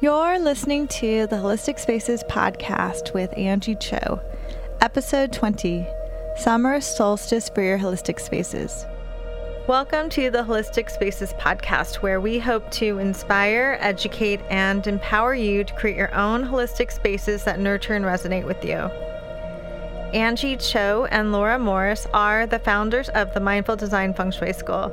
You're listening to the Holistic Spaces podcast with Angie Cho, episode 20 Summer Solstice for Your Holistic Spaces. Welcome to the Holistic Spaces podcast, where we hope to inspire, educate, and empower you to create your own holistic spaces that nurture and resonate with you. Angie Cho and Laura Morris are the founders of the Mindful Design Feng Shui School.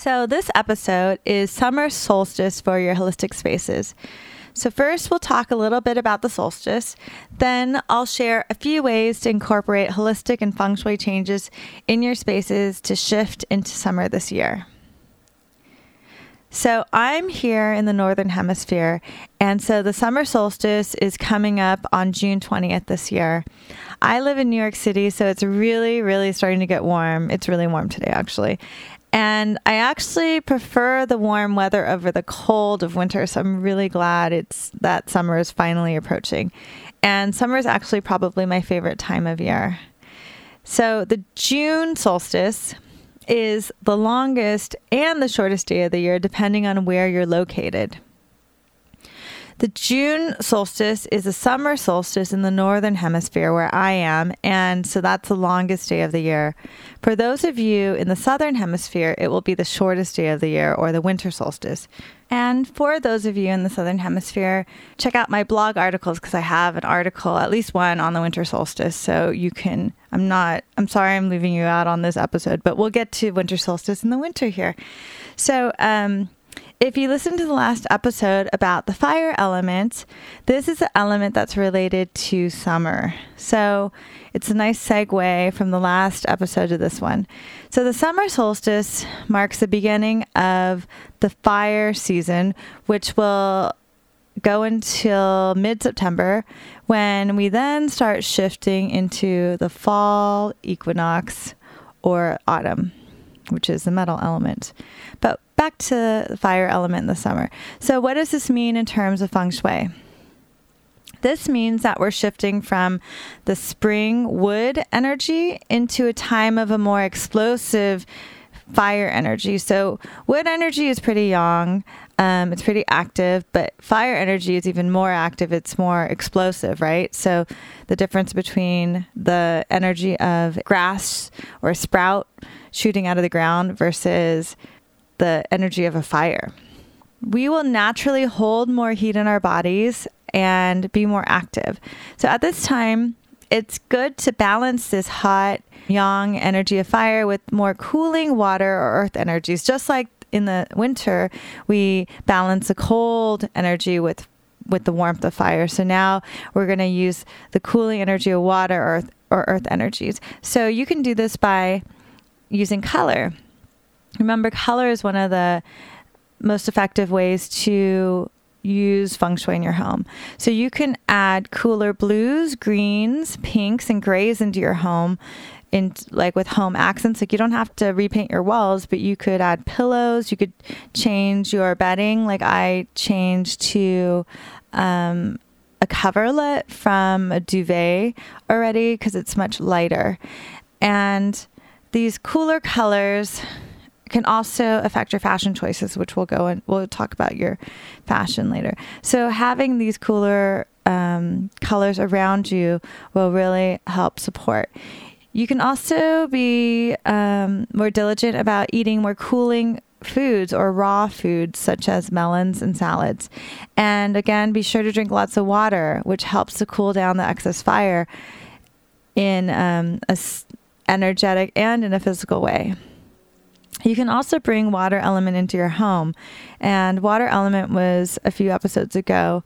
So, this episode is summer solstice for your holistic spaces. So, first, we'll talk a little bit about the solstice. Then, I'll share a few ways to incorporate holistic and feng shui changes in your spaces to shift into summer this year. So, I'm here in the Northern Hemisphere, and so the summer solstice is coming up on June 20th this year. I live in New York City, so it's really, really starting to get warm. It's really warm today, actually. And I actually prefer the warm weather over the cold of winter. So I'm really glad it's that summer is finally approaching. And summer is actually probably my favorite time of year. So the June solstice is the longest and the shortest day of the year, depending on where you're located. The June solstice is a summer solstice in the northern hemisphere where I am, and so that's the longest day of the year. For those of you in the southern hemisphere, it will be the shortest day of the year or the winter solstice. And for those of you in the southern hemisphere, check out my blog articles because I have an article, at least one, on the winter solstice. So you can, I'm not, I'm sorry I'm leaving you out on this episode, but we'll get to winter solstice in the winter here. So, um, if you listen to the last episode about the fire element, this is an element that's related to summer. So it's a nice segue from the last episode to this one. So the summer solstice marks the beginning of the fire season, which will go until mid September when we then start shifting into the fall equinox or autumn, which is the metal element. But back to the fire element in the summer. So, what does this mean in terms of feng shui? This means that we're shifting from the spring wood energy into a time of a more explosive fire energy. So, wood energy is pretty young, um, it's pretty active, but fire energy is even more active. It's more explosive, right? So, the difference between the energy of grass or sprout shooting out of the ground versus the energy of a fire. We will naturally hold more heat in our bodies and be more active. So at this time, it's good to balance this hot, yang energy of fire with more cooling water or earth energies. Just like in the winter, we balance the cold energy with with the warmth of fire. So now we're going to use the cooling energy of water or earth, or earth energies. So you can do this by using color. Remember, color is one of the most effective ways to use feng shui in your home. So you can add cooler blues, greens, pinks, and grays into your home in like with home accents like you don't have to repaint your walls but you could add pillows you could change your bedding like i changed to um, a coverlet from a duvet already because it's much lighter and these cooler colors can also affect your fashion choices, which we'll go and we'll talk about your fashion later. So having these cooler um, colors around you will really help support. You can also be um, more diligent about eating more cooling foods or raw foods such as melons and salads. And again, be sure to drink lots of water, which helps to cool down the excess fire in um, a energetic and in a physical way. You can also bring water element into your home. And water element was a few episodes ago.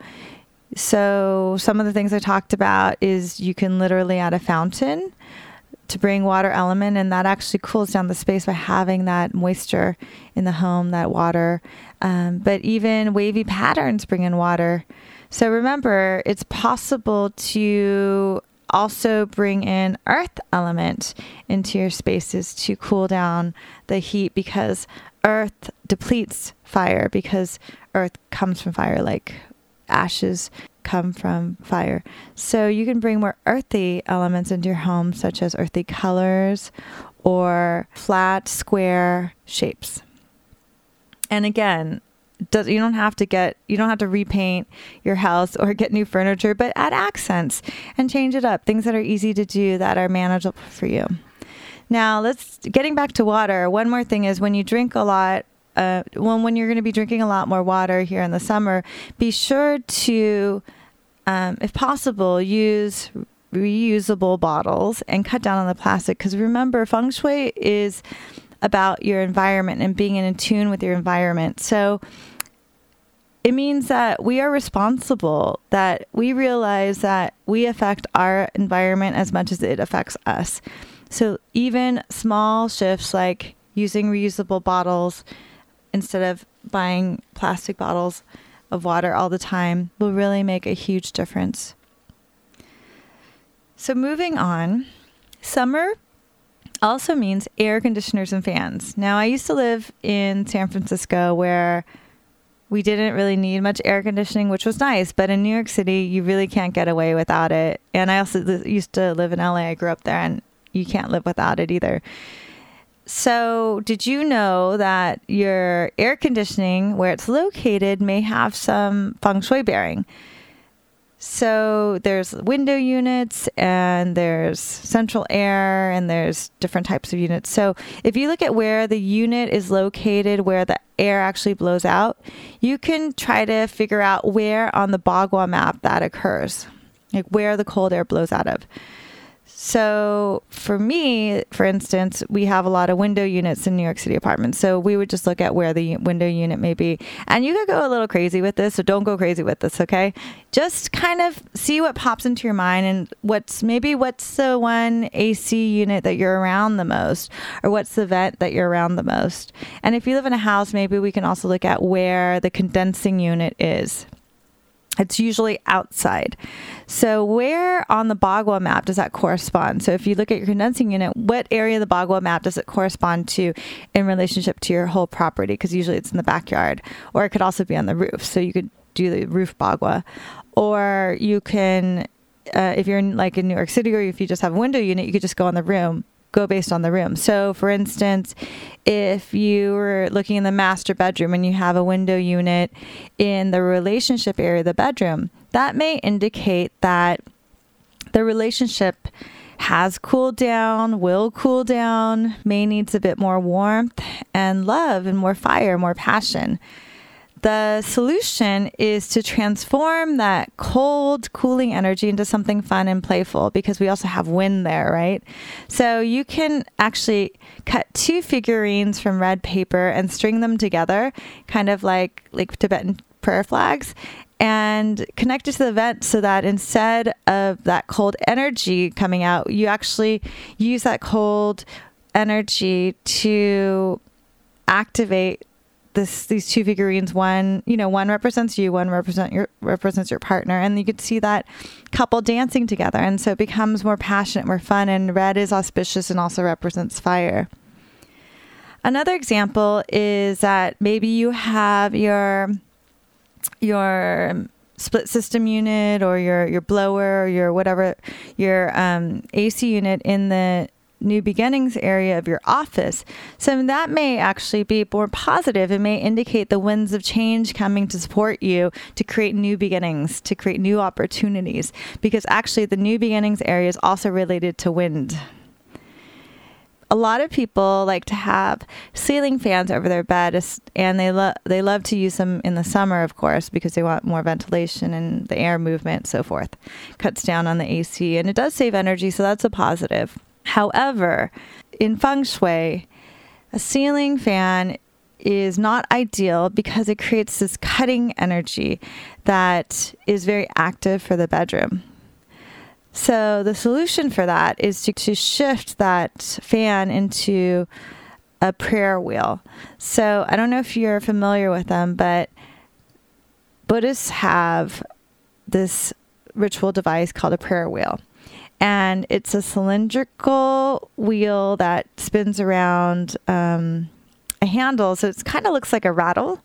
So, some of the things I talked about is you can literally add a fountain to bring water element, and that actually cools down the space by having that moisture in the home, that water. Um, but even wavy patterns bring in water. So remember, it's possible to also bring in earth element into your spaces to cool down the heat because earth depletes fire because earth comes from fire like ashes come from fire. So you can bring more earthy elements into your home such as earthy colors or flat square shapes. And again, does you don't have to get you don't have to repaint your house or get new furniture, but add accents and change it up. Things that are easy to do that are manageable for you. Now, let's getting back to water. One more thing is when you drink a lot uh, well, when you're going to be drinking a lot more water here in the summer, be sure to, um, if possible, use reusable bottles and cut down on the plastic. Because remember, feng shui is about your environment and being in tune with your environment. So it means that we are responsible, that we realize that we affect our environment as much as it affects us. So even small shifts like using reusable bottles instead of buying plastic bottles of water all the time will really make a huge difference. So moving on, summer also means air conditioners and fans. Now, I used to live in San Francisco where we didn't really need much air conditioning, which was nice. But in New York City, you really can't get away without it. And I also used to live in LA. I grew up there, and you can't live without it either. So, did you know that your air conditioning, where it's located, may have some feng shui bearing? So there's window units and there's central air and there's different types of units. So if you look at where the unit is located, where the air actually blows out, you can try to figure out where on the Bagua map that occurs, like where the cold air blows out of. So for me, for instance, we have a lot of window units in New York City apartments. So we would just look at where the window unit may be. And you could go a little crazy with this, so don't go crazy with this, okay? Just kind of see what pops into your mind and what's maybe what's the one AC unit that you're around the most or what's the vent that you're around the most. And if you live in a house, maybe we can also look at where the condensing unit is. It's usually outside. So, where on the Bagua map does that correspond? So, if you look at your condensing unit, what area of the Bagua map does it correspond to in relationship to your whole property? Because usually it's in the backyard, or it could also be on the roof. So, you could do the roof Bagua, or you can, uh, if you're in like in New York City, or if you just have a window unit, you could just go on the room go based on the room. So, for instance, if you were looking in the master bedroom and you have a window unit in the relationship area of the bedroom, that may indicate that the relationship has cooled down, will cool down, may needs a bit more warmth and love and more fire, more passion. The solution is to transform that cold, cooling energy into something fun and playful because we also have wind there, right? So you can actually cut two figurines from red paper and string them together, kind of like like Tibetan prayer flags, and connect it to the vent so that instead of that cold energy coming out, you actually use that cold energy to activate this these two figurines one you know one represents you one represent your represents your partner. And you could see that couple dancing together. And so it becomes more passionate more fun and red is auspicious and also represents fire. Another example is that maybe you have your your split system unit or your your blower or your whatever your um, AC unit in the new beginnings area of your office. So that may actually be more positive. It may indicate the winds of change coming to support you to create new beginnings, to create new opportunities, because actually the new beginnings area is also related to wind. A lot of people like to have ceiling fans over their bed, and they love they love to use them in the summer, of course, because they want more ventilation and the air movement, so forth. Cuts down on the AC, and it does save energy, so that's a positive. However, in feng shui, a ceiling fan is not ideal because it creates this cutting energy that is very active for the bedroom. So, the solution for that is to, to shift that fan into a prayer wheel. So, I don't know if you're familiar with them, but Buddhists have this ritual device called a prayer wheel. And it's a cylindrical wheel that spins around um, a handle. So it kind of looks like a rattle.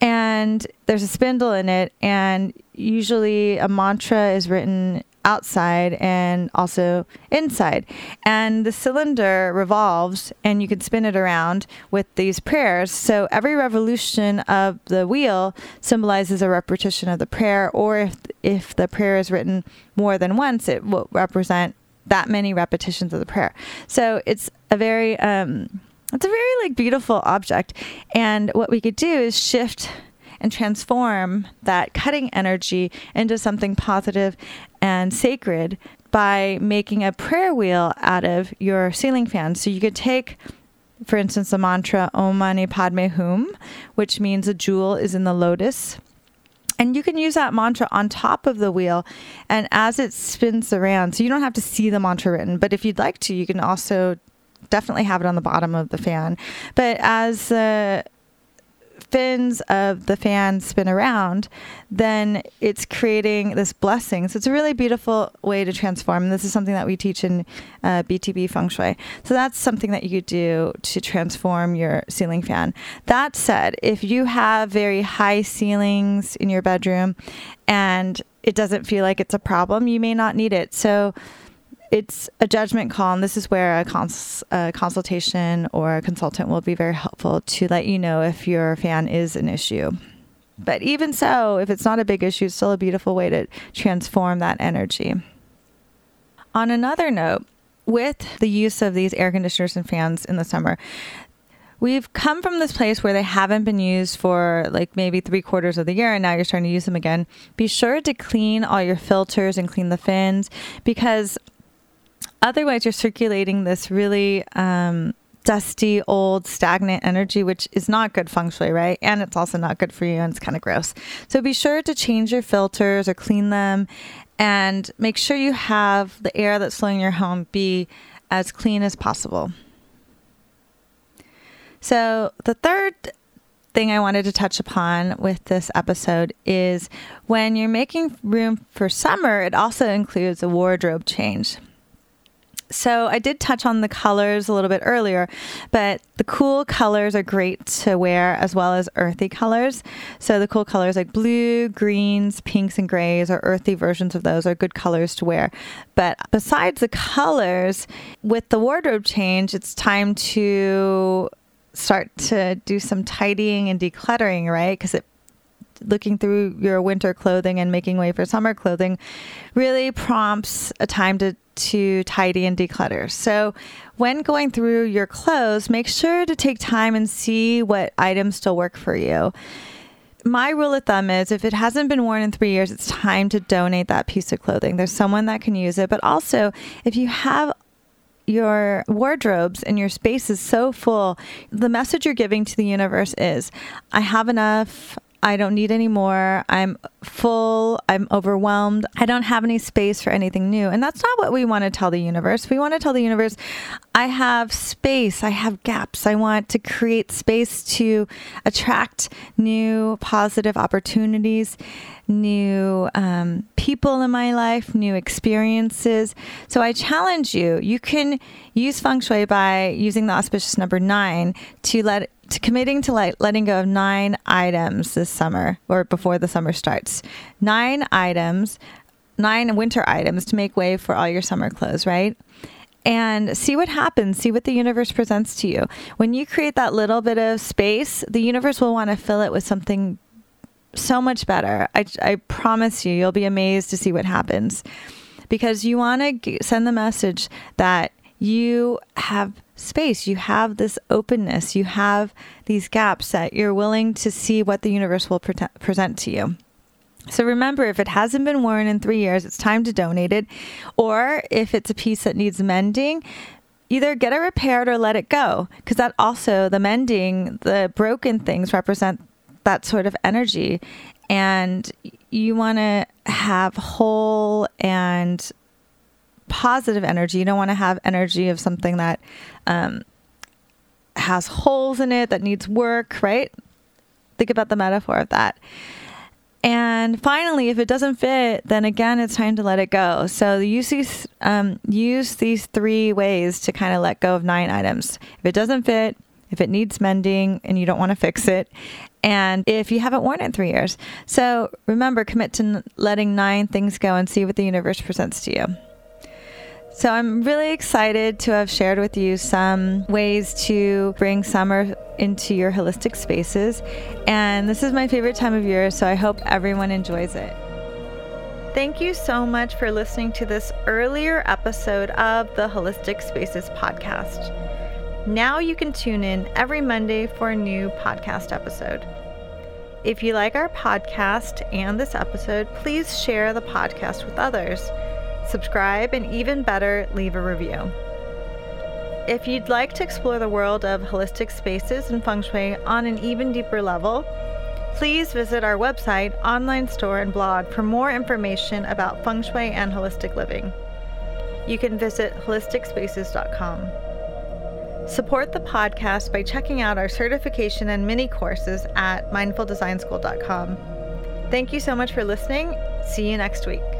And there's a spindle in it. And usually a mantra is written outside and also inside. And the cylinder revolves and you can spin it around with these prayers. So every revolution of the wheel symbolizes a repetition of the prayer, or if, if the prayer is written more than once, it will represent that many repetitions of the prayer. So it's a very, um, it's a very like beautiful object. And what we could do is shift and transform that cutting energy into something positive and sacred by making a prayer wheel out of your ceiling fan. So you could take for instance, the mantra Om Mani Padme Hum, which means a jewel is in the lotus. And you can use that mantra on top of the wheel and as it spins around. So you don't have to see the mantra written, but if you'd like to, you can also definitely have it on the bottom of the fan. But as the fins of the fan spin around, then it's creating this blessing. So it's a really beautiful way to transform. This is something that we teach in uh, BTB feng shui. So that's something that you do to transform your ceiling fan. That said, if you have very high ceilings in your bedroom and it doesn't feel like it's a problem, you may not need it. So it's a judgment call, and this is where a, cons- a, consultation or a consultant will be very helpful to let you know if your fan is an issue. But even so, if it's not a big issue, it's still a beautiful way to transform that energy. On another note, with the use of these air conditioners and fans in the summer, we've come from this place where they haven't been used for like maybe three quarters of the year and now you're starting to use them again. Be sure to clean all your filters and clean the fins because otherwise you're circulating this really um, dusty, old, stagnant energy, which is not good feng shui, right? And it's also not good for you and it's kind of gross. So be sure to change your filters or clean them and make sure you have the air that's flowing in your home be as clean as possible. So the third thing I wanted to touch upon with this episode is when you're making room for summer, it also includes a wardrobe change. So I did touch on the colors a little bit earlier, but the cool colors are great to wear as well as earthy colors. So the cool colors like blue, greens, pinks, and grays or earthy versions of those are good colors to wear. But besides the colors, with the wardrobe change, it's time to start to do some tidying and decluttering, right? Because it looking through your winter clothing and making way for summer clothing really prompts a time to to tidy and declutter. So, when going through your clothes, make sure to take time and see what items still work for you. My rule of thumb is if it hasn't been worn in three years, it's time to donate that piece of clothing. There's someone that can use it. But also, if you have your wardrobes and your space is so full, the message you're giving to the universe is I have enough. I don't need any more. I'm full. I'm overwhelmed. I don't have any space for anything new. And that's not what we want to tell the universe. We want to tell the universe, I have space. I have gaps. I want to create space to attract new positive opportunities, new um, people in my life, new experiences. So I challenge you. You can use feng shui by using the auspicious number nine to let to committing to like letting go of nine items this summer or before the summer starts. Nine items, nine winter items to make way for all your summer clothes, right? And see what happens, see what the universe presents to you. When you create that little bit of space, the universe will want to fill it with something so much better. I, I promise you, you'll be amazed to see what happens because you want to send the message that you have space, you have this openness, you have these gaps that you're willing to see what the universe will pre- present to you. So remember, if it hasn't been worn in three years, it's time to donate it. Or if it's a piece that needs mending, either get it repaired or let it go. Because that also, the mending, the broken things represent that sort of energy. And you want to have whole and positive energy. You don't want to have energy of something that um, has holes in it that needs work, right? Think about the metaphor of that. And finally, if it doesn't fit, then again, it's time to let it go. So use these um, use these three ways to kind of let go of nine items. If it doesn't fit, if it needs mending and you don't want to fix it, and if you haven't worn it in three years. So remember, commit to letting nine things go and see what the universe presents to you. So I'm really excited to have shared with you some ways to bring summer into your holistic spaces. And this is my favorite time of year, so I hope everyone enjoys it. Thank you so much for listening to this earlier episode of the Holistic Spaces podcast. Now you can tune in every Monday for a new podcast episode. If you like our podcast and this episode, please share the podcast with others subscribe, and even better, leave a review. If you'd like to explore the world of holistic spaces and feng shui on an even deeper level, please visit our website, online store, and blog for more information about feng shui and holistic living. You can visit holisticspaces.com. Support the podcast by checking out our certification and mini courses at mindfuldesignschool.com. Thank you so much for listening. See you next week.